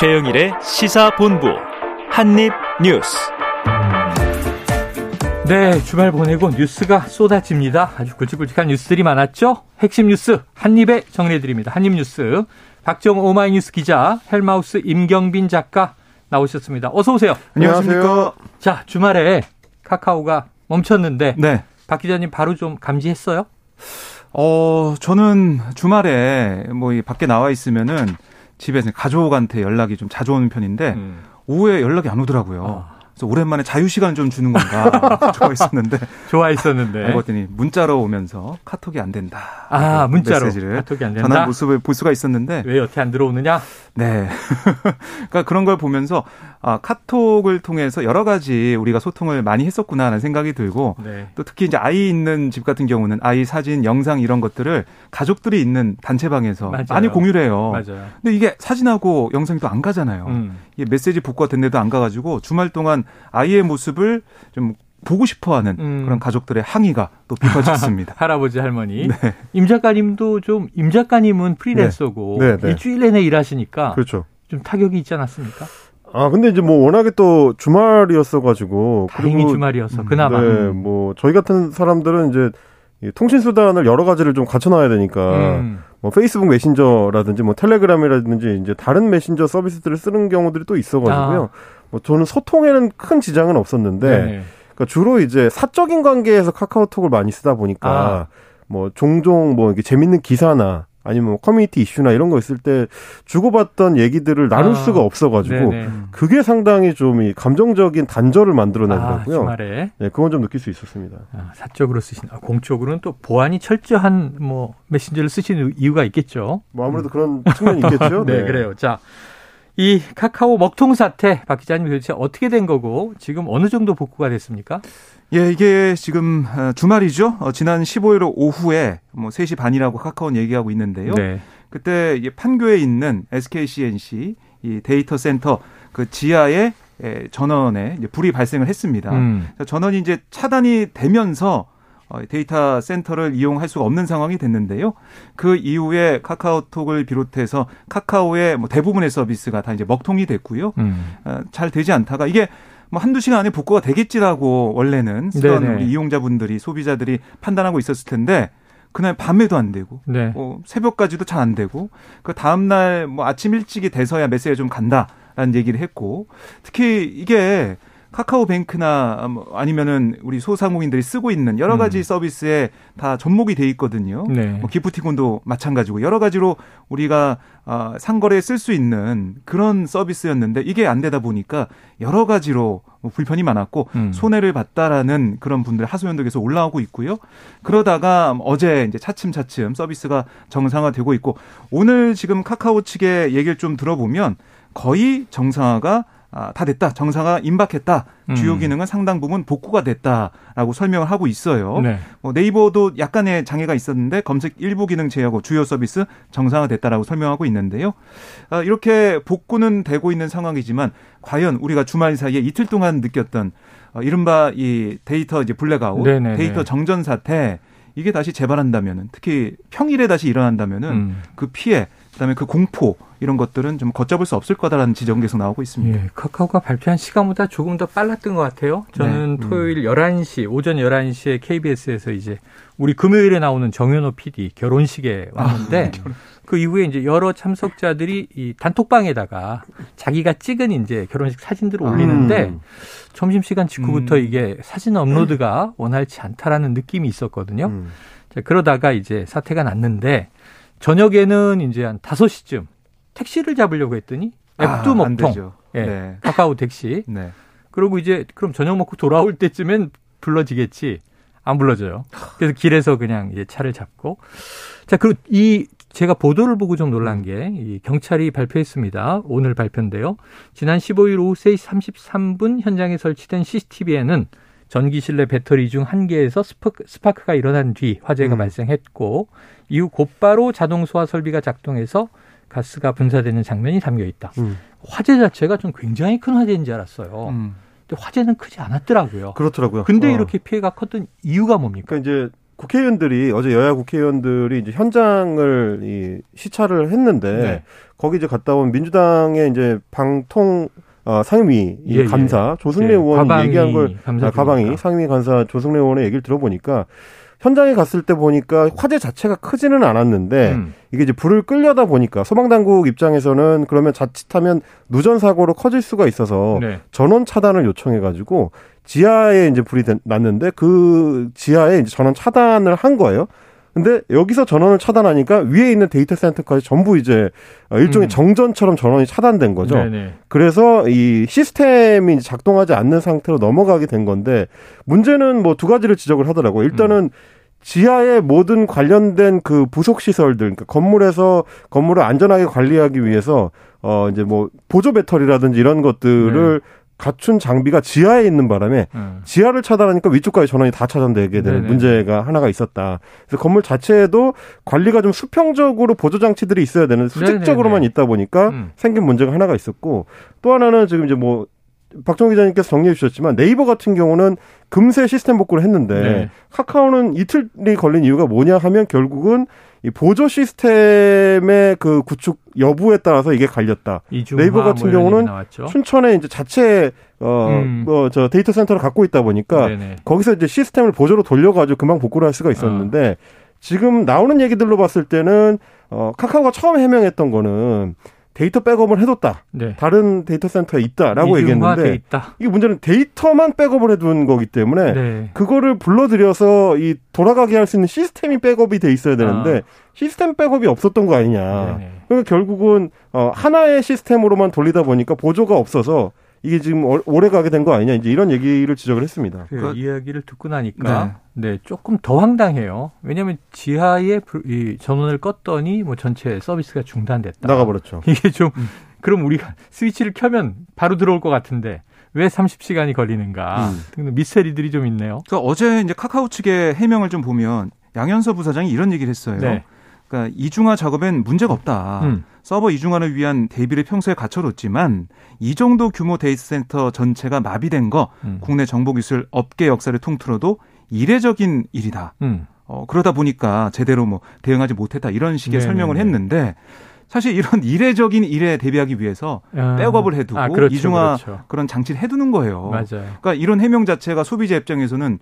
최영일의 시사본부 한입뉴스. 네, 주말 보내고 뉴스가 쏟아집니다. 아주 굵직굵직한 뉴스들이 많았죠? 핵심 뉴스 한입에 정리해드립니다. 한입뉴스. 박정호 오마이뉴스 기자, 헬마우스 임경빈 작가 나오셨습니다. 어서 오세요. 안녕하십니까. 자, 주말에 카카오가 멈췄는데 네. 박 기자님 바로 좀 감지했어요? 어, 저는 주말에 뭐 밖에 나와 있으면은 집에서 가족한테 연락이 좀 자주 오는 편인데 음. 오후에 연락이 안 오더라고요. 아. 그래서 오랜만에 자유 시간 좀 주는 건가 좋아했었는데 좋아했었는데 알고 봤더니 문자로 오면서 카톡이 안 된다. 아 문자로 메시지를 카톡이 안 된다. 전한 모습을 볼 수가 있었는데 왜 여태 안 들어오느냐? 네. 그러니까 그런 걸 보면서 아 카톡을 통해서 여러 가지 우리가 소통을 많이 했었구나라는 생각이 들고 네. 또 특히 이제 아이 있는 집 같은 경우는 아이 사진, 영상 이런 것들을 가족들이 있는 단체방에서 맞아요. 많이 공유를 해요. 맞아요. 근데 이게 사진하고 영상이 또 안 가잖아요. 음. 이게 메시지 복구가 됐는데도 안 가가지고 주말 동안 아이의 모습을 좀 보고 싶어하는 음. 그런 가족들의 항의가 또 빗어졌습니다. 할아버지 할머니. 네. 임 작가님도 좀 임 작가님은 프리랜서고 네. 네, 네. 일주일 내내 일하시니까 그렇죠. 좀 타격이 있지 않았습니까? 아 근데 이제 뭐 워낙에 또 주말이었어가지고 다행히 주말이어서 그나마. 네, 뭐 저희 같은 사람들은 이제 통신 수단을 여러 가지를 좀 갖춰놔야 되니까 음. 뭐 페이스북 메신저라든지 뭐 텔레그램이라든지 이제 다른 메신저 서비스들을 쓰는 경우들이 또 있어가지고요. 아. 뭐 저는 소통에는 큰 지장은 없었는데 네 그러니까 주로 이제 사적인 관계에서 카카오톡을 많이 쓰다 보니까 아. 뭐 종종 뭐 이게 재밌는 기사나 아니면 뭐 커뮤니티 이슈나 이런 거 있을 때 주고받던 얘기들을 나눌 아, 수가 없어가지고 네네. 그게 상당히 좀 이 감정적인 단절을 만들어내더라고요. 아, 네, 그건 좀 느낄 수 있었습니다. 아, 사적으로 쓰신, 아, 공적으로는 또 보안이 철저한 뭐 메신저를 쓰시는 이유가 있겠죠. 뭐 아무래도 그런 측면이 있겠죠. 네, 네, 그래요. 자. 이 카카오 먹통 사태 박 기자님 도대체 어떻게 된 거고 지금 어느 정도 복구가 됐습니까? 예, 이게 지금 어, 주말이죠. 어, 지난 15일 오후에 뭐 3시 반이라고 카카오는 얘기하고 있는데요. 네. 그때 판교에 있는 SK C&C 이 데이터 센터 그 지하에 전원에 불이 발생을 했습니다. 음. 전원이 이제 차단이 되면서 어, 데이터 센터를 이용할 수가 없는 상황이 됐는데요. 그 이후에 카카오톡을 비롯해서 카카오의 뭐 대부분의 서비스가 다 이제 먹통이 됐고요. 음. 잘 되지 않다가 이게 뭐 한두 시간 안에 복구가 되겠지라고 원래는 쓰던 네네. 우리 이용자분들이 소비자들이 판단하고 있었을 텐데 그날 밤에도 안 되고 네. 뭐 새벽까지도 잘 안 되고 그 다음 날 뭐 아침 일찍이 돼서야 메시지가 좀 간다라는 얘기를 했고 특히 이게 카카오뱅크나 뭐 아니면은 우리 소상공인들이 쓰고 있는 여러 가지 음. 서비스에 다 접목이 돼 있거든요. 네. 뭐 기프티콘도 마찬가지고 여러 가지로 우리가 아, 상거래에 쓸 수 있는 그런 서비스였는데 이게 안 되다 보니까 여러 가지로 뭐 불편이 많았고 음. 손해를 봤다라는 그런 분들 하소연도 계속 올라오고 있고요. 그러다가 어제 이제 차츰차츰 서비스가 정상화되고 있고 오늘 지금 카카오 측의 얘기를 좀 들어보면 거의 정상화가 아, 다 됐다. 정상화 임박했다. 음. 주요 기능은 상당 부분 복구가 됐다라고 설명을 하고 있어요. 네. 뭐 네이버도 약간의 장애가 있었는데 검색 일부 기능 제외하고 주요 서비스 정상화 됐다라고 설명하고 있는데요. 아, 이렇게 복구는 되고 있는 상황이지만 과연 우리가 주말 사이에 이틀 동안 느꼈던 어, 이른바 이 데이터 이제 블랙아웃, 네네네. 데이터 정전 사태 이게 다시 재발한다면은 특히 평일에 다시 일어난다면은 음. 그 피해 그다음에 그 공포 이런 것들은 좀 걷잡을 수 없을 거다라는 지적은 계속 나오고 있습니다. 예, 카카오가 발표한 시간보다 조금 더 빨랐던 것 같아요. 저는 네. 음. 토요일 11시, 오전 11시에 KBS에서 이제 우리 금요일에 나오는 정현호 PD 결혼식에 왔는데 아, 그 이후에 이제 여러 참석자들이 이 단톡방에다가 자기가 찍은 이제 결혼식 사진들을 올리는데 음. 점심시간 직후부터 음. 이게 사진 업로드가 원활치 않다라는 느낌이 있었거든요. 음. 자, 그러다가 이제 사태가 났는데 저녁에는 이제 한 5시쯤 택시를 잡으려고 했더니 앱도 아, 먹통. 예. 네. 카카오 택시. 네. 그리고 이제 그럼 저녁 먹고 돌아올 때쯤엔 불러지겠지. 안 불러져요. 그래서 길에서 그냥 이제 차를 잡고. 자, 그리고 이 제가 보도를 보고 좀 놀란 게 이 경찰이 발표했습니다. 오늘 발표인데요. 지난 15일 오후 3시 33분 현장에 설치된 CCTV에는 전기 실내 배터리 중 한 개에서 스파크, 스파크가 일어난 뒤 화재가 음. 발생했고 이후 곧바로 자동 소화 설비가 작동해서 가스가 분사되는 장면이 담겨 있다. 음. 화재 자체가 좀 굉장히 큰 화재인 줄 알았어요. 음. 근데 화재는 크지 않았더라고요. 그렇더라고요. 근데 어. 이렇게 피해가 컸던 이유가 뭡니까? 그러니까 이제 국회의원들이 어제 여야 국회의원들이 이제 현장을 이 시찰을 했는데 네. 거기 이제 갔다 온 민주당의 이제 방통 어, 상임위 예, 예. 감사 예. 조승래 예. 의원이 얘기한 걸 아, 가방이 상임위 감사 조승래 의원의 얘기를 들어보니까 현장에 갔을 때 보니까 화재 자체가 크지는 않았는데 음. 이게 이제 불을 끌려다 보니까 소방당국 입장에서는 그러면 자칫하면 누전 사고로 커질 수가 있어서 네. 전원 차단을 요청해 가지고 지하에 이제 불이 났는데 그 지하에 이제 전원 차단을 한 거예요. 근데 여기서 전원을 차단하니까 위에 있는 데이터 센터까지 전부 이제 일종의 음. 정전처럼 전원이 차단된 거죠. 네네. 그래서 이 시스템이 작동하지 않는 상태로 넘어가게 된 건데 문제는 뭐 두 가지를 지적을 하더라고요. 일단은 음. 지하의 모든 관련된 그 부속 시설들, 그러니까 건물에서 건물을 안전하게 관리하기 위해서 어 이제 뭐 보조 배터리라든지 이런 것들을 네. 갖춘 장비가 지하에 있는 바람에 음. 지하를 차단하니까 위쪽까지 전원이 다 차단되게 되는. 문제가 하나가 있었다. 그래서 건물 자체에도 관리가 좀 수평적으로 보조 장치들이 있어야 되는 수직적으로만. 있다 보니까 음. 생긴 문제가 하나가 있었고 또 하나는 지금 이제 뭐 박정호 기자님께서 정리해 주셨지만 네이버 같은 경우는 금세 시스템 복구를 했는데 네. 카카오는 이틀이 걸린 이유가 뭐냐 하면 결국은 이 보조 시스템의 그 구축 여부에 따라서 이게 갈렸다. 네이버 같은 뭐 경우는 춘천에 이제 자체 어뭐저 음. 데이터 센터를 갖고 있다 보니까 네네. 거기서 이제 시스템을 보조로 돌려가지고 금방 복구를 할 수가 있었는데 어. 지금 나오는 얘기들로 봤을 때는 어 카카오가 처음 해명했던 거는 데이터 백업을 해뒀다. 네. 다른 데이터 센터에 있다라고 얘기했는데 있다. 이게 문제는 데이터만 백업을 해둔 거기 때문에 네. 그거를 불러들여서 이 돌아가게 할 수 있는 시스템이 백업이 돼 있어야 되는데 아. 시스템 백업이 없었던 거 아니냐. 네 그러니까 결국은 어 하나의 시스템으로만 돌리다 보니까 보조가 없어서 이게 지금 오래 가게 된 거 아니냐 이제 이런 얘기를 지적을 했습니다. 그, 그 이야기를 듣고 나니까 네. 네. 조금 더 황당해요. 왜냐하면 지하에 이 전원을 껐더니 뭐 전체 서비스가 중단됐다. 나가버렸죠. 이게 좀 음. 그럼 우리가 스위치를 켜면 바로 들어올 것 같은데 왜 30시간이 걸리는가 음. 등등 미스터리들이 좀 있네요. 그 어제 이제 카카오 측의 해명을 좀 보면 양현서 부사장이 이런 얘기를 했어요. 네. 그러니까 이중화 작업엔 문제가 없다. 음. 서버 이중화를 위한 대비를 평소에 갖춰뒀지만 이 정도 규모 데이터 센터 전체가 마비된 거 음. 국내 정보 기술 업계 역사를 통틀어도 이례적인 일이다. 음. 어, 그러다 보니까 제대로 뭐 대응하지 못했다 이런 식의 네네네. 설명을 했는데 사실 이런 이례적인 일에 대비하기 위해서 아. 백업을 해두고 아, 그렇죠, 이중화 그렇죠. 그런 장치를 해두는 거예요. 맞아요. 그러니까 이런 해명 자체가 소비자 입장에서는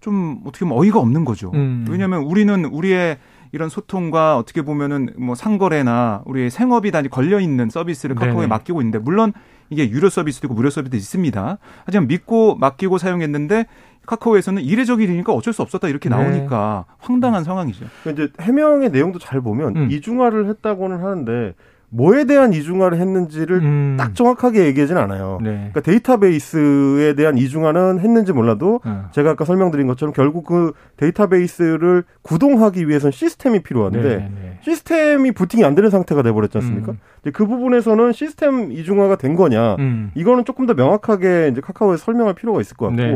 좀 어떻게 보면 어이가 없는 거죠. 음. 왜냐하면 우리는 우리의 이런 소통과 어떻게 보면은 뭐 상거래나 우리의 생업이 단위 걸려 있는 서비스를 카카오에 네네. 맡기고 있는데 물론 이게 유료 서비스도 있고 무료 서비스도 있습니다. 하지만 믿고 맡기고 사용했는데 카카오에서는 이례적 일이니까 어쩔 수 없었다 이렇게 네. 나오니까 네. 황당한 상황이죠. 그러니까 이제 해명의 내용도 잘 보면 음. 이중화를 했다고는 하는데 뭐에 대한 이중화를 했는지를 음. 딱 정확하게 얘기하지는 않아요. 네. 그러니까 데이터베이스에 대한 이중화는 했는지 몰라도 어. 제가 아까 설명드린 것처럼 결국 그 데이터베이스를 구동하기 위해서는 시스템이 필요한데 네, 네. 시스템이 부팅이 안 되는 상태가 돼버렸지 않습니까? 음. 이제 그 부분에서는 시스템 이중화가 된 거냐 음. 이거는 조금 더 명확하게 이제 카카오에 설명할 필요가 있을 것 같고 네.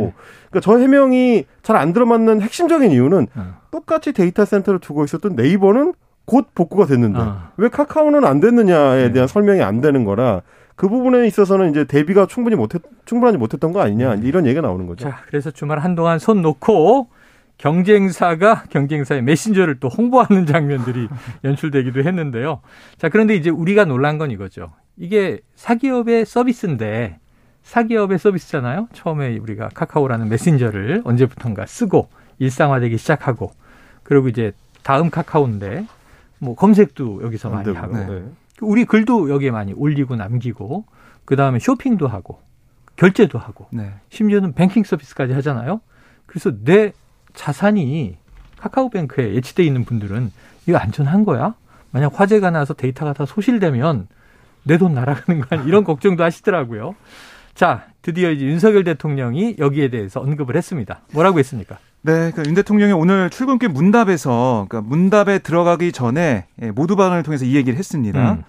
그러니까 저 해명이 잘 안 들어맞는 핵심적인 이유는 어. 똑같이 데이터 센터를 두고 있었던 네이버는 곧 복구가 됐는데 아. 왜 카카오는 안 됐느냐에 네. 대한 설명이 안 되는 거라 그 부분에 있어서는 이제 대비가 충분히 못했 충분하지 못했던 거 아니냐 네. 이런 얘기가 나오는 거죠. 자, 그래서 주말 한동안 손 놓고 경쟁사가 경쟁사의 메신저를 또 홍보하는 장면들이 연출되기도 했는데요. 자, 그런데 이제 우리가 놀란 건 이거죠. 이게 사기업의 서비스인데 사기업의 서비스잖아요. 처음에 우리가 카카오라는 메신저를 언제부턴가 쓰고 일상화되기 시작하고 그리고 이제 다음 카카오인데 뭐 검색도 여기서 많이 되고, 하고 네. 우리 글도 여기에 많이 올리고 남기고 그 다음에 쇼핑도 하고 결제도 하고 네. 심지어는 뱅킹 서비스까지 하잖아요. 그래서 내 자산이 카카오뱅크에 예치돼 있는 분들은 이거 안전한 거야? 만약 화재가 나서 데이터가 다 소실되면 내 돈 날아가는 거 아니 이런 걱정도 하시더라고요. 자, 드디어 이제 윤석열 대통령이 여기에 대해서 언급을 했습니다. 뭐라고 했습니까? 네, 그러니까 윤 대통령이 오늘 출근길 문답에서 그러니까 문답에 들어가기 전에 예, 모두방을 통해서 이 얘기를 했습니다. 음.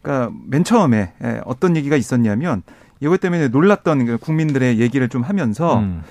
그러니까 맨 처음에 예, 어떤 얘기가 있었냐면 이것 때문에 놀랐던 그 국민들의 얘기를 좀 하면서 음.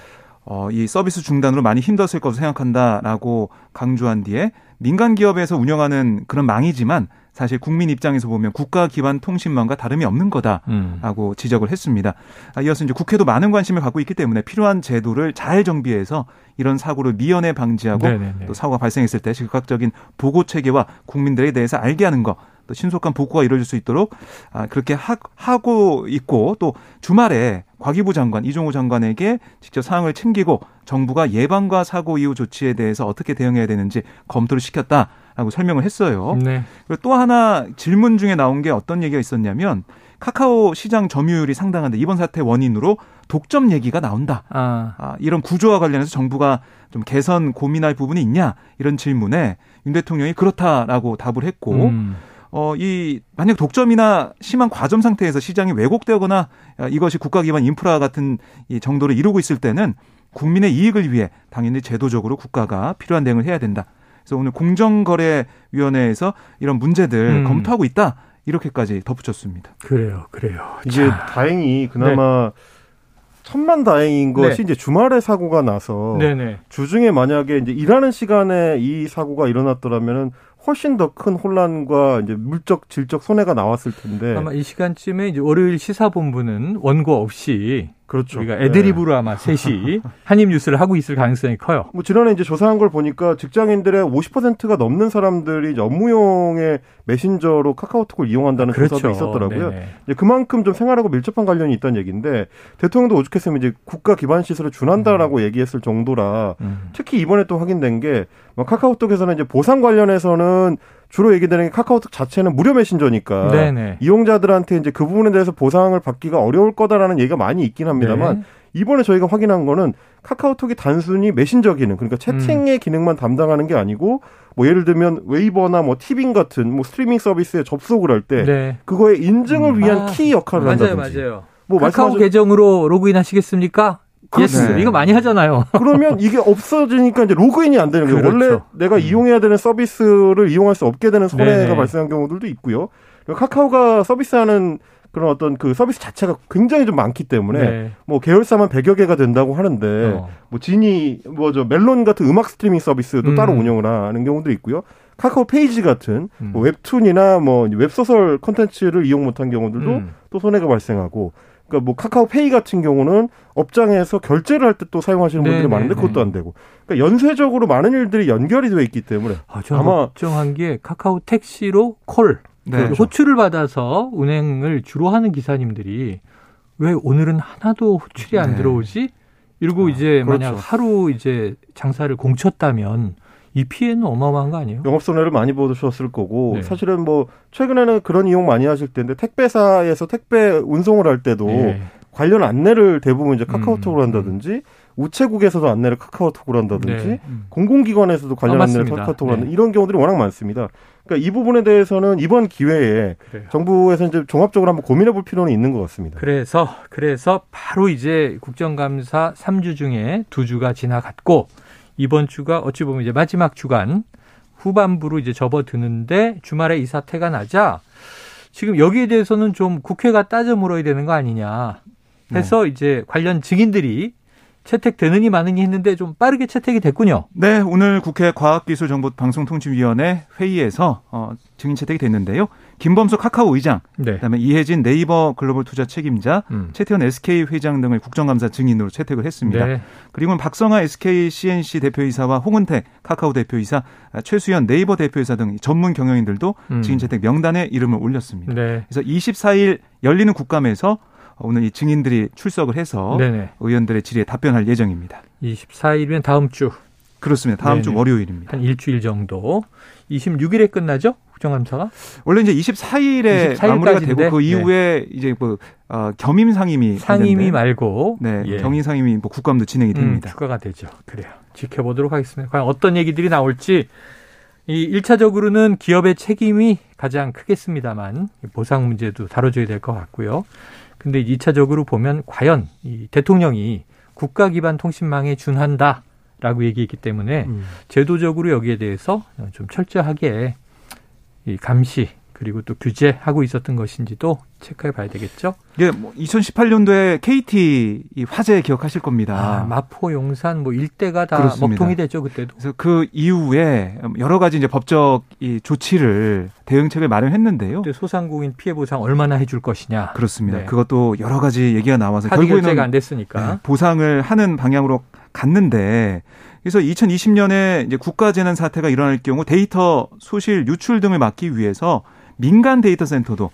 어, 이 서비스 중단으로 많이 힘들었을 것으로 생각한다라고 강조한 뒤에 민간 기업에서 운영하는 그런 망이지만 사실 국민 입장에서 보면 국가 기반 통신망과 다름이 없는 거다라고 음. 지적을 했습니다. 아, 이어서 이제 국회도 많은 관심을 갖고 있기 때문에 필요한 제도를 잘 정비해서 이런 사고를 미연에 방지하고 네네네. 또 사고가 발생했을 때 즉각적인 보고 체계와 국민들에 대해서 알게 하는 것. 또 신속한 복구가 이루어질 수 있도록 아, 그렇게 하, 하고 있고 또 주말에 과기부 장관 이종우 장관에게 직접 사항을 챙기고 정부가 예방과 사고 이후 조치에 대해서 어떻게 대응해야 되는지 검토를 시켰다 라고 설명을 했어요. 네. 그리고 또 하나 질문 중에 나온 게 어떤 얘기가 있었냐면 카카오 시장 점유율이 상당한데 이번 사태 원인으로 독점 얘기가 나온다. 아. 아, 이런 구조와 관련해서 정부가 좀 개선 고민할 부분이 있냐 이런 질문에 윤 대통령이 그렇다라고 답을 했고 음. 어, 이, 만약 독점이나 심한 과점 상태에서 시장이 왜곡되거나 이것이 국가 기반 인프라 같은 이 정도를 이루고 있을 때는 국민의 이익을 위해 당연히 제도적으로 국가가 필요한 대응을 해야 된다. 그래서 오늘 공정거래위원회에서 이런 문제들 음. 검토하고 있다. 이렇게까지 덧붙였습니다. 그래요, 그래요. 이게 자. 다행히 그나마 네. 천만 다행인 것이 네. 이제 주말에 사고가 나서 네네. 주중에 만약에 이제 일하는 시간에 이 사고가 일어났더라면은 훨씬 더 큰 혼란과 이제 물적 질적 손해가 나왔을 텐데 아마 이 시간쯤에 이제 월요일 시사본부는 원고 없이 그렇죠. 우리가 애드립으로 네. 아마 셋이 한입 뉴스를 하고 있을 가능성이 커요. 뭐 지난해 이제 조사한 걸 보니까 직장인들의 50%가 넘는 사람들이 업무용의 메신저로 카카오톡을 이용한다는 그렇죠. 조사도 있었더라고요. 이제 그만큼 좀 생활하고 밀접한 관련이 있다는 얘기인데 대통령도 오죽했으면 이제 국가 기반 시설을 준한다라고 음. 얘기했을 정도라 음. 특히 이번에 또 확인된 게뭐 카카오톡에서는 이제 보상 관련해서는 주로 얘기되는 게 카카오톡 자체는 무료 메신저니까 네네. 이용자들한테 이제 그 부분에 대해서 보상을 받기가 어려울 거다라는 얘기가 많이 있긴 합니다만 네. 이번에 저희가 확인한 거는 카카오톡이 단순히 메신저 기능 그러니까 채팅의 음. 기능만 담당하는 게 아니고 뭐 예를 들면 웨이브나 뭐 티빙 같은 뭐 스트리밍 서비스에 접속을 할때 네. 그거의 인증을 음. 위한 아, 키 역할을 맞아요, 한다든지 맞아요. 맞아요. 뭐 카카오 계정으로 로그인 하시겠습니까? Yes. 네. 이거 많이 하잖아요. 그러면 이게 없어지니까 이제 로그인이 안 되는 거예요. 그렇죠. 원래 내가 음. 이용해야 되는 서비스를 이용할 수 없게 되는 손해가 네네. 발생한 경우들도 있고요. 카카오가 서비스하는 그런 어떤 그 서비스 자체가 굉장히 좀 많기 때문에 네. 뭐 계열사만 100여 개가 된다고 하는데 어. 뭐 지니 뭐저 멜론 같은 음악 스트리밍 서비스도 음. 따로 운영을 하는 경우도 있고요. 카카오 페이지 같은 음. 뭐 웹툰이나 뭐 웹소설 컨텐츠를 이용 못한 경우들도 음. 또 손해가 발생하고 그러니까 뭐 카카오페이 같은 경우는 업장에서 결제를 할 때 또 사용하시는 분들이 네네, 많은데 그것도 안 되고. 그러니까 연쇄적으로 많은 일들이 연결이 되어 있기 때문에 아, 아마 걱정한 게 카카오 택시로 콜 네. 그 호출을 받아서 운행을 주로 하는 기사님들이 왜 오늘은 하나도 호출이 안 네. 들어오지? 이러고 아, 이제 그렇죠. 만약 하루 이제 장사를 공쳤다면 이 피해는 어마어마한 거 아니에요? 영업 손해를 많이 보셨을 거고 네. 사실은 뭐 최근에는 그런 이용 많이 하실 텐데 택배사에서 택배 운송을 할 때도 네. 관련 안내를 대부분 이제 카카오톡으로 음, 한다든지 음. 우체국에서도 안내를 카카오톡으로 한다든지 네. 음. 공공기관에서도 관련 아, 안내를 카카오톡으로 한다 네. 이런 경우들이 워낙 많습니다. 그러니까 이 부분에 대해서는 이번 기회에 그래요. 정부에서 이제 종합적으로 한번 고민해 볼 필요는 있는 것 같습니다. 그래서 그래서 바로 이제 국정감사 3주 중에 2주가 지나갔고 이번 주가 어찌 보면 이제 마지막 주간 후반부로 이제 접어드는데 주말에 이 사태가 나자 지금 여기에 대해서는 좀 국회가 따져 물어야 되는 거 아니냐 해서 네. 이제 관련 증인들이 채택되느니 마느니 했는데 좀 빠르게 채택이 됐군요. 네, 오늘 국회 과학기술정보방송통신위원회 회의에서 어, 증인 채택이 됐는데요. 김범수 카카오 의장, 네. 그다음에 이혜진 네이버 글로벌 투자 책임자, 음. 최태원 SK 회장 등을 국정감사 증인으로 채택을 했습니다. 네. 그리고 박성아 SK CNC 대표이사와 홍은태 카카오 대표이사, 최수연 네이버 대표이사 등 전문 경영인들도 음. 증인 채택 명단에 이름을 올렸습니다. 네. 그래서 24일 열리는 국감에서 오늘 이 증인들이 출석을 해서 네네. 의원들의 질의에 답변할 예정입니다. 24일이면 다음 주. 그렇습니다. 다음 네네. 주 월요일입니다. 한 일주일 정도. 26일에 끝나죠? 국정감사가? 원래 이제 24일에 24일까지인데? 마무리가 되고 그 이후에 네. 이제 뭐 어, 겸임 상임위 상임위 말고 네, 예. 경임 상임위 뭐 국감도 진행이 음, 됩니다. 음, 추가가 되죠. 그래요. 지켜보도록 하겠습니다. 과연 어떤 얘기들이 나올지 이 1차적으로는 기업의 책임이 가장 크겠습니다만 보상 문제도 다뤄줘야 될 것 같고요. 근데 2차적으로 보면 과연 이 대통령이 국가 기반 통신망에 준한다라고 얘기했기 때문에 음. 제도적으로 여기에 대해서 좀 철저하게 이 감시 그리고 또 규제하고 있었던 것인지도 체크해 봐야 되겠죠. 예, 뭐 2018년도에 KT 화재 기억하실 겁니다. 아, 마포 용산 뭐 일대가 다 그렇습니다. 먹통이 됐죠 그때도. 그래서 그 이후에 여러 가지 이제 법적 이 조치를 대응책을 마련했는데요. 소상공인 피해 보상 얼마나 해줄 것이냐. 그렇습니다. 네. 그것도 여러 가지 얘기가 나와서 결국에는 안 됐으니까 네, 보상을 하는 방향으로 갔는데 그래서 2020년에 이제 국가 재난 사태가 일어날 경우 데이터 소실 유출 등을 막기 위해서 민간 데이터 센터도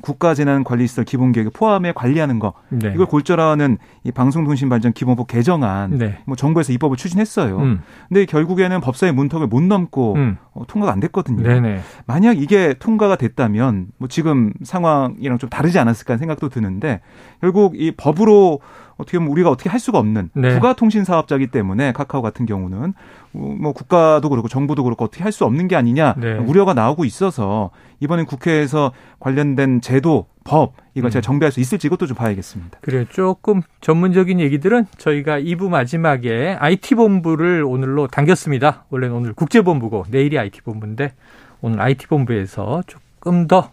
국가 재난 관리 시설 기본 계획에 포함해 관리하는 거 네. 이걸 골자로 하는 이 방송통신발전 기본법 개정안 네. 뭐 정부에서 입법을 추진했어요. 음. 근데 결국에는 법사위 문턱을 못 넘고 음. 어, 통과가 안 됐거든요. 네네. 만약 이게 통과가 됐다면 뭐 지금 상황이랑 좀 다르지 않았을까 하는 생각도 드는데 결국 이 법으로 어떻게 보면 우리가 어떻게 할 수가 없는 네. 부가 통신 사업자기 때문에 카카오 같은 경우는 뭐 국가도 그렇고 정부도 그렇고 어떻게 할 수 없는 게 아니냐 네. 우려가 나오고 있어서 이번엔 국회에서 관련된 제도 법 이걸 음. 제가 정비할 수 있을지 이것도 좀 봐야겠습니다. 그래 조금 전문적인 얘기들은 저희가 2부 마지막에 IT 본부를 오늘로 당겼습니다. 원래는 오늘 국제 본부고 내일이 IT 본부인데 오늘 IT 본부에서 조금 더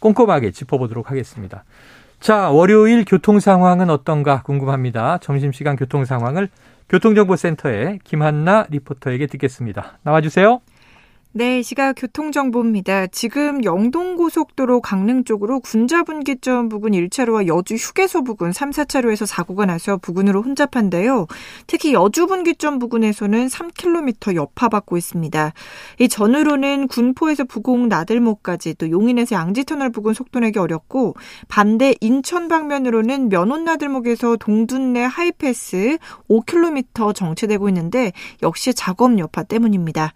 꼼꼼하게 짚어보도록 하겠습니다. 자, 월요일 교통 상황은 어떤가 궁금합니다. 점심시간 교통 상황을 교통정보센터의 김한나 리포터에게 듣겠습니다. 나와주세요. 네, 시각 교통정보입니다. 지금 영동고속도로 강릉 쪽으로 군자분기점 부근 1차로와 여주 휴게소 부근 3, 4차로에서 사고가 나서 부근으로 혼잡한데요. 특히 여주분기점 부근에서는 3km 여파받고 있습니다. 이 전후로는 군포에서 부곡 나들목까지 또 용인에서 양지터널 부근 속도 내기 어렵고 반대 인천 방면으로는 면원 나들목에서 동둔내 하이패스 5km 정체되고 있는데 역시 작업 여파 때문입니다.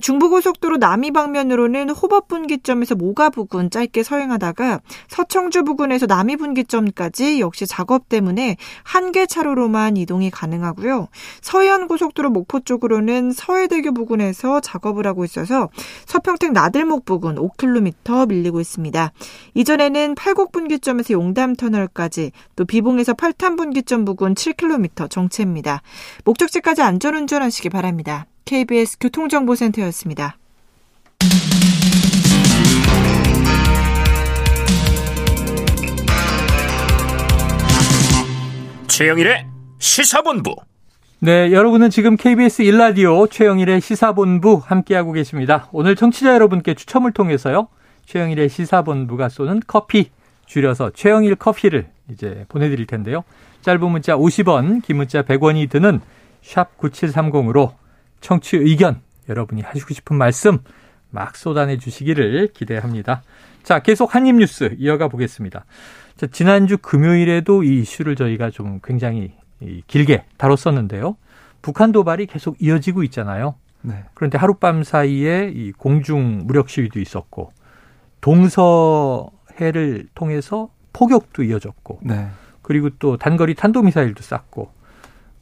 중부고속도로 남이 방면으로는 호법 분기점에서 모가 부근 짧게 서행하다가 서청주 부근에서 남이 분기점까지 역시 작업 때문에 한 개 차로로만 이동이 가능하고요. 서해안 고속도로 목포 쪽으로는 서해대교 부근에서 작업을 하고 있어서 서평택 나들목 부근 5km 밀리고 있습니다. 이전에는 팔곡 분기점에서 용담 터널까지 또 비봉에서 팔탄 분기점 부근 7km 정체입니다. 목적지까지 안전운전하시기 바랍니다. KBS 교통정보센터였습니다. 최영일의 시사본부. 네, 여러분은 지금 KBS 일라디오 최영일의 시사본부 함께하고 계십니다. 오늘 청취자 여러분께 추첨을 통해서요. 최영일의 시사본부가 쏘는 커피 줄여서 최영일 커피를 이제 보내드릴 텐데요. 짧은 문자 50원, 긴 문자 100원이 드는 샵 9730으로 청취 의견, 여러분이 하시고 싶은 말씀 막 쏟아내 주시기를 기대합니다. 자, 계속 한입 뉴스 이어가 보겠습니다. 자, 지난주 금요일에도 이 이슈를 저희가 좀 굉장히 길게 다뤘었는데요. 북한 도발이 계속 이어지고 있잖아요. 네. 그런데 하룻밤 사이에 이 공중 무력 시위도 있었고 동서해를 통해서 포격도 이어졌고 네. 그리고 또 단거리 탄도미사일도 쐈고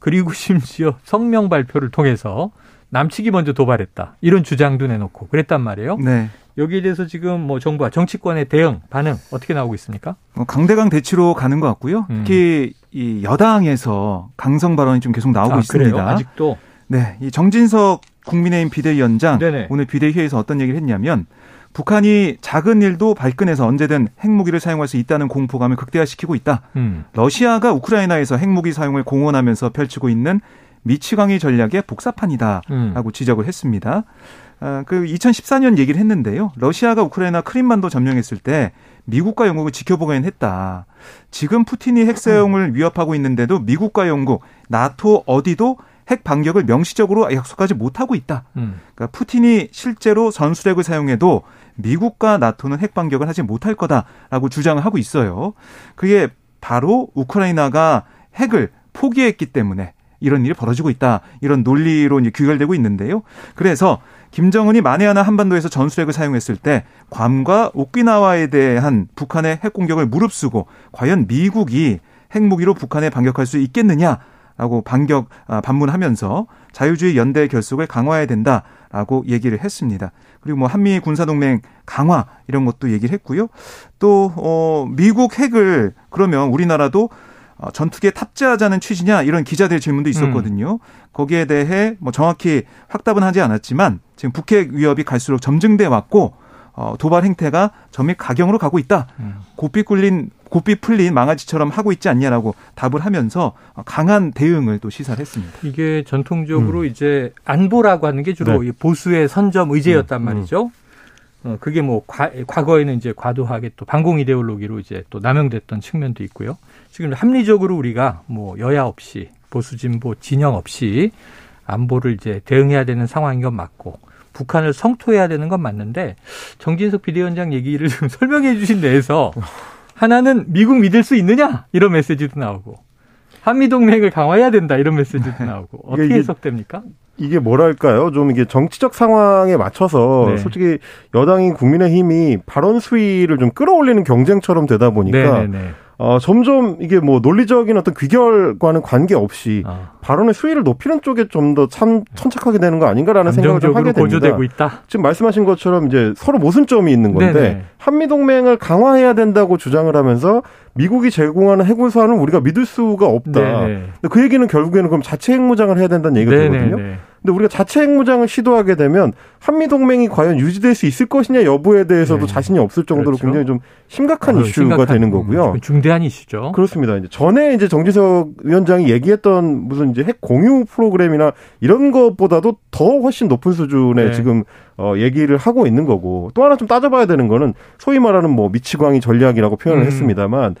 그리고 심지어 성명 발표를 통해서 남측이 먼저 도발했다. 이런 주장도 내놓고 그랬단 말이에요. 네. 여기에 대해서 지금 뭐 정부와 정치권의 대응, 반응 어떻게 나오고 있습니까? 뭐 강대강 대치로 가는 것 같고요. 음. 특히 이 여당에서 강성 발언이 좀 계속 나오고 아, 있습니다. 그래요? 아직도? 네. 이 정진석 국민의힘 비대위원장 네네. 오늘 비대위에서 어떤 얘기를 했냐면 북한이 작은 일도 발끈해서 언제든 핵무기를 사용할 수 있다는 공포감을 극대화시키고 있다. 음. 러시아가 우크라이나에서 핵무기 사용을 공언하면서 펼치고 있는 미치광이 전략의 복사판이다라고 음. 지적을 했습니다. 아, 그 2014년 얘기를 했는데요. 러시아가 우크라이나 크림반도 점령했을 때 미국과 영국을 지켜보긴 했다. 지금 푸틴이 핵 사용을 위협하고 있는데도 미국과 영국, 나토 어디도 핵 반격을 명시적으로 약속하지 못하고 있다. 음. 그러니까 푸틴이 실제로 전술핵을 사용해도 미국과 나토는 핵 반격을 하지 못할 거다라고 주장을 하고 있어요. 그게 바로 우크라이나가 핵을 포기했기 때문에 이런 일이 벌어지고 있다. 이런 논리로 이제 귀결되고 있는데요. 그래서 김정은이 만에 하나 한반도에서 전술핵을 사용했을 때 괌과 오키나와에 대한 북한의 핵 공격을 무릅쓰고 과연 미국이 핵무기로 북한에 반격할 수 있겠느냐 라고 반격 아, 반문하면서 자유주의 연대 결속을 강화해야 된다라고 얘기를 했습니다. 그리고 뭐 한미 군사 동맹 강화 이런 것도 얘기를 했고요. 또 어 미국 핵을 그러면 우리나라도 어, 전투기에 탑재하자는 취지냐 이런 기자들 질문도 있었거든요. 음. 거기에 대해 뭐 정확히 확답은 하지 않았지만 지금 북핵 위협이 갈수록 점증돼 왔고 어, 도발 행태가 점입 가경으로 가고 있다. 음. 고삐 꿀린 고삐 풀린 망아지처럼 하고 있지 않냐라고 답을 하면서 강한 대응을 또 시사를 했습니다. 이게 전통적으로 음. 이제 안보라고 하는 게 주로 네. 보수의 선점 의제였단 음. 말이죠. 어, 그게 뭐 과, 과거에는 이제 과도하게 또 반공 이데올로기로 이제 또 남용됐던 측면도 있고요. 지금 합리적으로 우리가 뭐 여야 없이 보수 진보 진영 없이 안보를 이제 대응해야 되는 상황인 건 맞고 북한을 성토해야 되는 건 맞는데 정진석 비대위원장 얘기를 좀 설명해 주신 데에서 하나는 미국 믿을 수 있느냐 이런 메시지도 나오고 한미 동맹을 강화해야 된다 이런 메시지도 네. 나오고 어떻게 해석됩니까? 이게 뭐랄까요? 좀 이게 정치적 상황에 맞춰서 네. 솔직히 여당인 국민의힘이 발언 수위를 좀 끌어올리는 경쟁처럼 되다 보니까 네네네. 어, 점점 이게 뭐 논리적인 어떤 귀결과는 관계없이 아. 발언의 수위를 높이는 쪽에 좀 더 참 천착하게 되는 거 아닌가라는 생각을 좀 하게 됩니다. 고조되고 있다. 지금 말씀하신 것처럼 이제 서로 모순점이 있는 건데 네네. 한미 동맹을 강화해야 된다고 주장을 하면서 미국이 제공하는 해군 사안은 우리가 믿을 수가 없다. 네네. 근데 그 얘기는 결국에는 그럼 자체 핵무장을 해야 된다는 얘기가 네네. 되거든요. 근데 우리가 자체 핵무장을 시도하게 되면 한미 동맹이 과연 유지될 수 있을 것이냐 여부에 대해서도 네. 자신이 없을 정도로 그렇죠. 굉장히 좀 심각한 아유, 이슈가 심각한, 되는 거고요. 중대한 이슈죠. 그렇습니다. 이제 전에 이제 정지석 위원장이 얘기했던 무슨 이제 핵 공유 프로그램이나 이런 것보다도 더 훨씬 높은 수준의 네. 지금 어 얘기를 하고 있는 거고 또 하나 좀 따져봐야 되는 거는 소위 말하는 뭐 미치광이 전략이라고 표현을 음. 했습니다만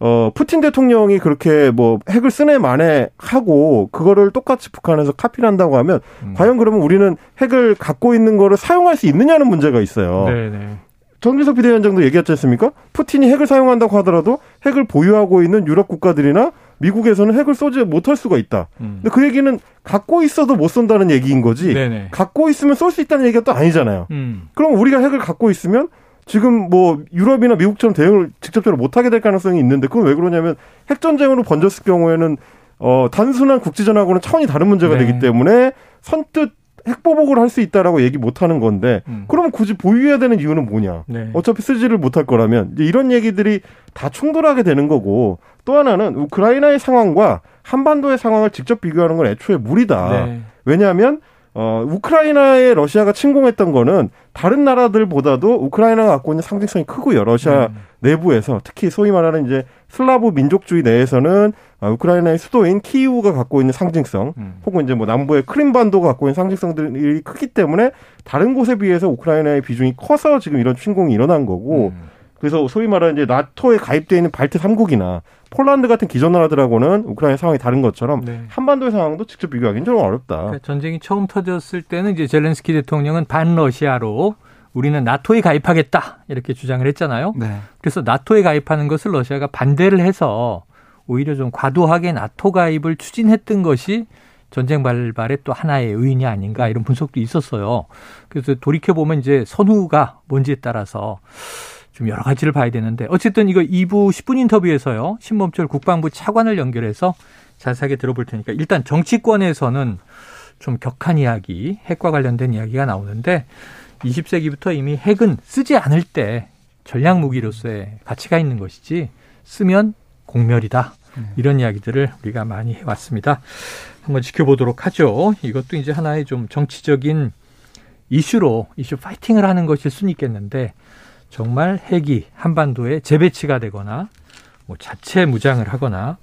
어, 푸틴 대통령이 그렇게 뭐 핵을 쓰네 만에 하고 그거를 똑같이 북한에서 카피를 한다고 하면 음. 과연 그러면 우리는 핵을 갖고 있는 거를 사용할 수 있느냐는 문제가 있어요. 네네. 정기석 비대위원장도 얘기했지 않습니까? 푸틴이 핵을 사용한다고 하더라도 핵을 보유하고 있는 유럽 국가들이나 미국에서는 핵을 쏘지 못할 수가 있다. 음. 근데 그 얘기는 갖고 있어도 못 쏜다는 얘기인 거지. 네네. 갖고 있으면 쏠 수 있다는 얘기가 또 아니잖아요. 음. 그럼 우리가 핵을 갖고 있으면 지금 뭐 유럽이나 미국처럼 대응을 직접적으로 못하게 될 가능성이 있는데 그건 왜 그러냐면 핵전쟁으로 번졌을 경우에는 어 단순한 국지전하고는 차원이 다른 문제가 네. 되기 때문에 선뜻 핵보복을 할 수 있다라고 얘기 못 하는 건데 음. 그러면 굳이 보유해야 되는 이유는 뭐냐? 네. 어차피 쓰지를 못할 거라면 이제 이런 얘기들이 다 충돌하게 되는 거고 또 하나는 우크라이나의 상황과 한반도의 상황을 직접 비교하는 건 애초에 무리다. 네. 왜냐하면 어, 우크라이나에 러시아가 침공했던 거는 다른 나라들보다도 우크라이나가 갖고 있는 상징성이 크고요. 러시아 음. 내부에서 특히 소위 말하는 이제 슬라브 민족주의 내에서는 어, 우크라이나의 수도인 키이우가 갖고 있는 상징성, 음. 혹은 이제 뭐 남부의 크림반도가 갖고 있는 상징성들이 크기 때문에 다른 곳에 비해서 우크라이나의 비중이 커서 지금 이런 침공이 일어난 거고, 음. 그래서 소위 말하는 이제 나토에 가입되어 있는 발트 3국이나 폴란드 같은 기존 나라들하고는 우크라이나 상황이 다른 것처럼 네. 한반도의 상황도 직접 비교하기는 좀 어렵다. 그러니까 전쟁이 처음 터졌을 때는 이제 젤렌스키 대통령은 반러시아로 우리는 나토에 가입하겠다 이렇게 주장을 했잖아요. 네. 그래서 나토에 가입하는 것을 러시아가 반대를 해서 오히려 좀 과도하게 나토 가입을 추진했던 것이 전쟁 발발의 또 하나의 요인이 아닌가 이런 분석도 있었어요. 그래서 돌이켜 보면 이제 선후가 뭔지에 따라서 좀 여러 가지를 봐야 되는데 어쨌든 이거 2부 10분 인터뷰에서요. 신범철 국방부 차관을 연결해서 자세하게 들어볼 테니까 일단 정치권에서는 좀 격한 이야기, 핵과 관련된 이야기가 나오는데 20세기부터 이미 핵은 쓰지 않을 때 전략 무기로서의 가치가 있는 것이지 쓰면 공멸이다. 이런 이야기들을 우리가 많이 해왔습니다. 한번 지켜보도록 하죠. 이것도 이제 하나의 좀 정치적인 이슈로 이슈 파이팅을 하는 것일 수는 있겠는데 정말 핵이 한반도에 재배치가 되거나 뭐 자체 무장을 하거나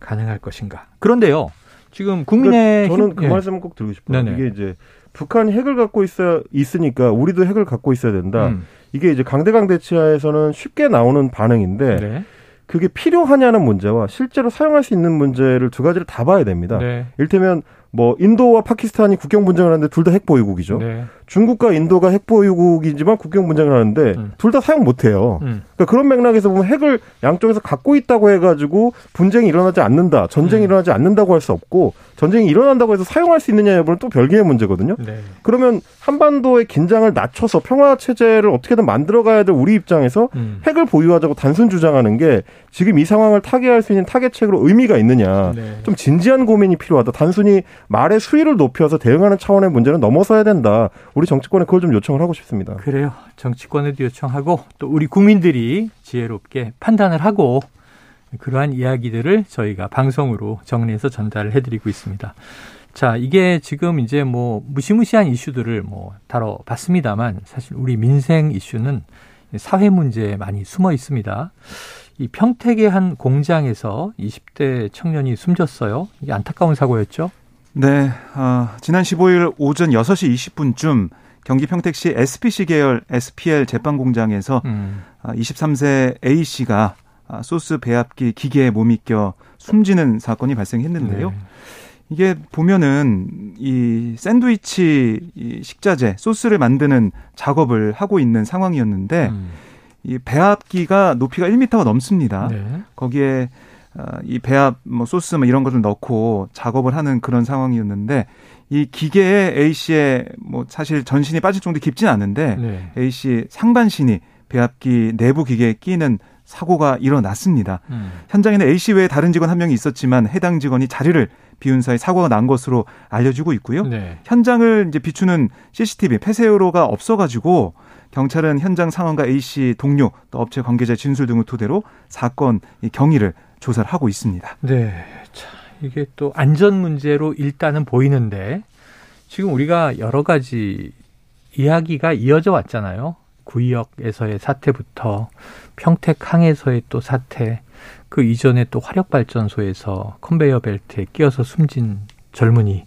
가능할 것인가. 그런데요. 지금 국민의 그러니까 저는 그 예. 말씀을 꼭 드리고 싶어요. 네네. 이게 이제 북한이 핵을 갖고 있어 있으니까 우리도 핵을 갖고 있어야 된다. 음. 이게 이제 강대강 대치하에서는 쉽게 나오는 반응인데 네. 그게 필요하냐는 문제와 실제로 사용할 수 있는 문제를 두 가지를 다 봐야 됩니다. 네. 일테면 뭐 인도와 파키스탄이 국경 분쟁을 하는데 둘 다 핵 보유국이죠. 네. 중국과 인도가 핵 보유국이지만 국경 분쟁을 하는데 음. 둘다 사용 못 해요. 음. 그러니까 그런 맥락에서 보면 핵을 양쪽에서 갖고 있다고 해 가지고 분쟁이 일어나지 않는다. 전쟁이 음. 일어나지 않는다고 할 수 없고 전쟁이 일어난다고 해서 사용할 수 있느냐 여부는 또 별개의 문제거든요. 네. 그러면 한반도의 긴장을 낮춰서 평화 체제를 어떻게든 만들어 가야 될 우리 입장에서 음. 핵을 보유하자고 단순 주장하는 게 지금 이 상황을 타개할 수 있는 타개책으로 의미가 있느냐. 네. 좀 진지한 고민이 필요하다. 단순히 말의 수위를 높여서 대응하는 차원의 문제는 넘어서야 된다. 우리 정치권에 그걸 좀 요청을 하고 싶습니다. 그래요. 정치권에도 요청하고 또 우리 국민들이 지혜롭게 판단을 하고 그러한 이야기들을 저희가 방송으로 정리해서 전달을 해드리고 있습니다. 자, 이게 지금 이제 뭐 무시무시한 이슈들을 뭐 다뤄봤습니다만 사실 우리 민생 이슈는 사회 문제에 많이 숨어 있습니다. 이 평택의 한 공장에서 20대 청년이 숨졌어요. 이게 안타까운 사고였죠. 네, 어, 지난 15일 오전 6시 20분쯤 경기 평택시 SPC 계열 SPL 제빵 공장에서 음. 23세 아, A 씨가 아, 소스 배합기 기계에 몸이 껴 숨지는 사건이 발생했는데요. 네. 이게 보면은 이 샌드위치 이 식자재 소스를 만드는 작업을 하고 있는 상황이었는데 음. 이 배합기가 높이가 1미터가 넘습니다. 네. 거기에 어, 이 배합 뭐 소스 뭐 이런 것을 넣고 작업을 하는 그런 상황이었는데 이 기계에 A 씨의 뭐 사실 전신이 빠질 정도 깊진 않은데 네. A 씨 상반신이 배합기 내부 기계에 끼는 사고가 일어났습니다. 음. 현장에는 A 씨 외에 다른 직원 한 명이 있었지만 해당 직원이 자리를 비운 사이 사고가 난 것으로 알려지고 있고요. 네. 현장을 이제 비추는 CCTV 폐쇄로가 없어가지고 경찰은 현장 상황과 A 씨 동료 또 업체 관계자 진술 등을 토대로 사건 경위를 조사를 하고 있습니다. 네. 자, 이게 또 안전 문제로 일단은 보이는데 지금 우리가 여러 가지 이야기가 이어져 왔잖아요. 구의역에서의 사태부터 평택항에서의 또 사태, 그 이전에 또 화력발전소에서 컨베이어 벨트에 끼어서 숨진 젊은이,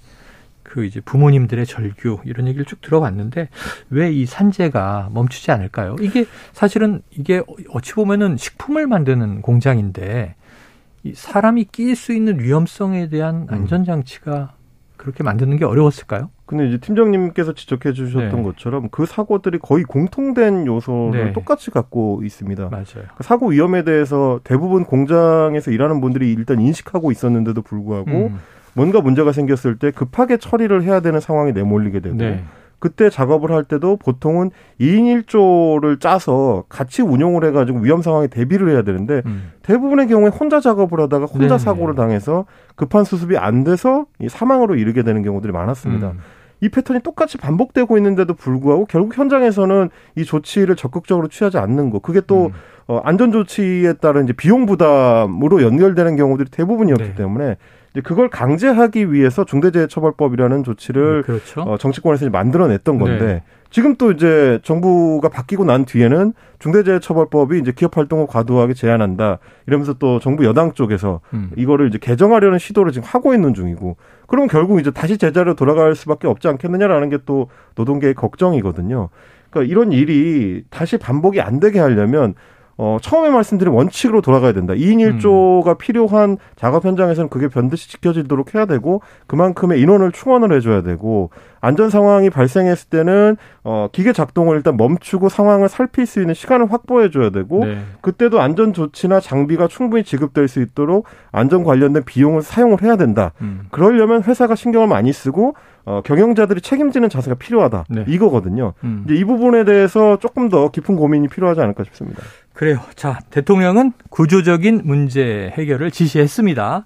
그 이제 부모님들의 절규 이런 얘기를 쭉 들어봤는데 왜 이 산재가 멈추지 않을까요? 이게 사실은 이게 어찌 보면은 식품을 만드는 공장인데 이 사람이 끼일 수 있는 위험성에 대한 음. 안전장치가 그렇게 만드는 게 어려웠을까요? 근데 이제 팀장님께서 지적해 주셨던 네. 것처럼 그 사고들이 거의 공통된 요소를 네. 똑같이 갖고 있습니다. 맞아요. 그 사고 위험에 대해서 대부분 공장에서 일하는 분들이 일단 인식하고 있었는데도 불구하고 음. 뭔가 문제가 생겼을 때 급하게 처리를 해야 되는 상황이 내몰리게 되고 네. 그때 작업을 할 때도 보통은 2인 1조를 짜서 같이 운용을 해가지고 위험 상황에 대비를 해야 되는데 음. 대부분의 경우에 혼자 작업을 하다가 혼자 네네. 사고를 당해서 급한 수습이 안 돼서 이 사망으로 이르게 되는 경우들이 많았습니다. 음. 이 패턴이 똑같이 반복되고 있는데도 불구하고 결국 현장에서는 이 조치를 적극적으로 취하지 않는 거. 그게 또 음. 어, 안전 조치에 따른 이제 비용 부담으로 연결되는 경우들이 대부분이었기 네. 때문에 그걸 강제하기 위해서 중대재해처벌법이라는 조치를 음, 그렇죠. 어, 정치권에서 만들어냈던 건데 네. 지금 또 이제 정부가 바뀌고 난 뒤에는 중대재해처벌법이 이제 기업 활동을 과도하게 제한한다 이러면서 또 정부 여당 쪽에서 음. 이거를 이제 개정하려는 시도를 지금 하고 있는 중이고 그러면 결국 이제 다시 제자리로 돌아갈 수밖에 없지 않겠느냐라는 게 또 노동계의 걱정이거든요. 그러니까 이런 일이 다시 반복이 안 되게 하려면 어, 처음에 말씀드린 원칙으로 돌아가야 된다. 2인 1조가 음. 필요한 작업 현장에서는 그게 반드시 지켜지도록 해야 되고 그만큼의 인원을 충원을 해줘야 되고 안전 상황이 발생했을 때는 어, 기계 작동을 일단 멈추고 상황을 살필 수 있는 시간을 확보해 줘야 되고 네. 그때도 안전 조치나 장비가 충분히 지급될 수 있도록 안전 관련된 비용을 사용을 해야 된다. 음. 그러려면 회사가 신경을 많이 쓰고 어, 경영자들이 책임지는 자세가 필요하다. 네. 이거거든요. 음. 이제 이 부분에 대해서 조금 더 깊은 고민이 필요하지 않을까 싶습니다. 그래요. 자, 대통령은 구조적인 문제 해결을 지시했습니다.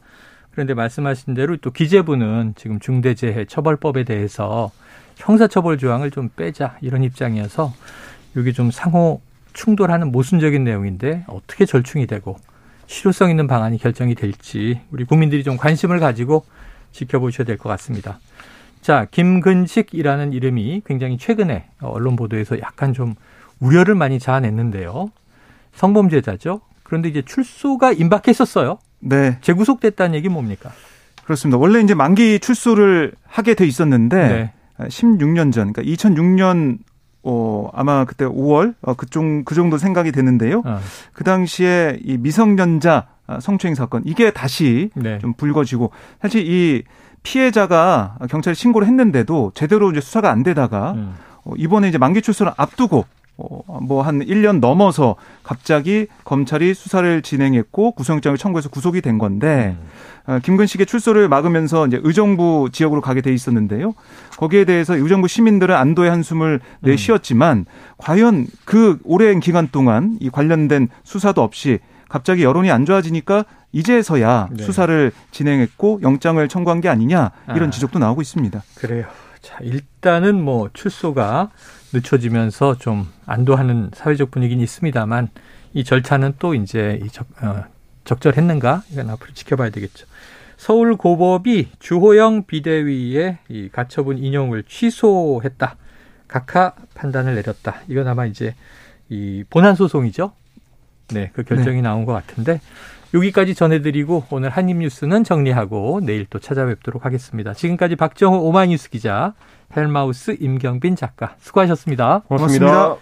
그런데 말씀하신 대로 또 기재부는 지금 중대재해 처벌법에 대해서 형사처벌 조항을 좀 빼자 이런 입장이어서 이게 좀 상호 충돌하는 모순적인 내용인데 어떻게 절충이 되고 실효성 있는 방안이 결정이 될지 우리 국민들이 좀 관심을 가지고 지켜보셔야 될 것 같습니다. 자, 김근식이라는 이름이 굉장히 최근에 언론 보도에서 약간 좀 우려를 많이 자아냈는데요. 성범죄자죠. 그런데 이제 출소가 임박했었어요. 네. 재구속됐다는 얘기 뭡니까? 그렇습니다. 원래 이제 만기 출소를 하게 돼 있었는데 네. 16년 전, 그러니까 2006년 어 아마 그때 5월 어, 그쪽 그 정도 생각이 되는데요. 어. 그 당시에 이 미성년자 성추행 사건 이게 다시 네. 좀 불거지고 사실 이 피해자가 경찰에 신고를 했는데도 제대로 이제 수사가 안 되다가 음. 어, 이번에 이제 만기 출소를 앞두고 어, 뭐한 1년 넘어서 갑자기 검찰이 수사를 진행했고 구속영장을 청구해서 구속이 된 건데 어, 김근식의 출소를 막으면서 이제 의정부 지역으로 가게 돼 있었는데요. 거기에 대해서 의정부 시민들은 안도의 한숨을 내쉬었지만 음. 과연 그 오랜 기간 동안 이 관련된 수사도 없이 갑자기 여론이 안 좋아지니까 이제서야 네. 수사를 진행했고 영장을 청구한 게 아니냐 이런 아, 지적도 나오고 있습니다. 그래요. 자, 일단은 뭐 출소가 늦춰지면서 좀 안도하는 사회적 분위기는 있습니다만 이 절차는 또 이제 이 적, 어, 적절했는가 이건 앞으로 지켜봐야 되겠죠. 서울고법이 주호영 비대위의 이 가처분 인용을 취소했다. 각하 판단을 내렸다. 이건 아마 이제 이 본안 소송이죠. 네, 그 결정이 네. 나온 것 같은데 여기까지 전해드리고 오늘 한입뉴스는 정리하고 내일 또 찾아뵙도록 하겠습니다. 지금까지 박정호 오마이뉴스 기자, 헬마우스 임경빈 작가 수고하셨습니다 고맙습니다. 고맙습니다.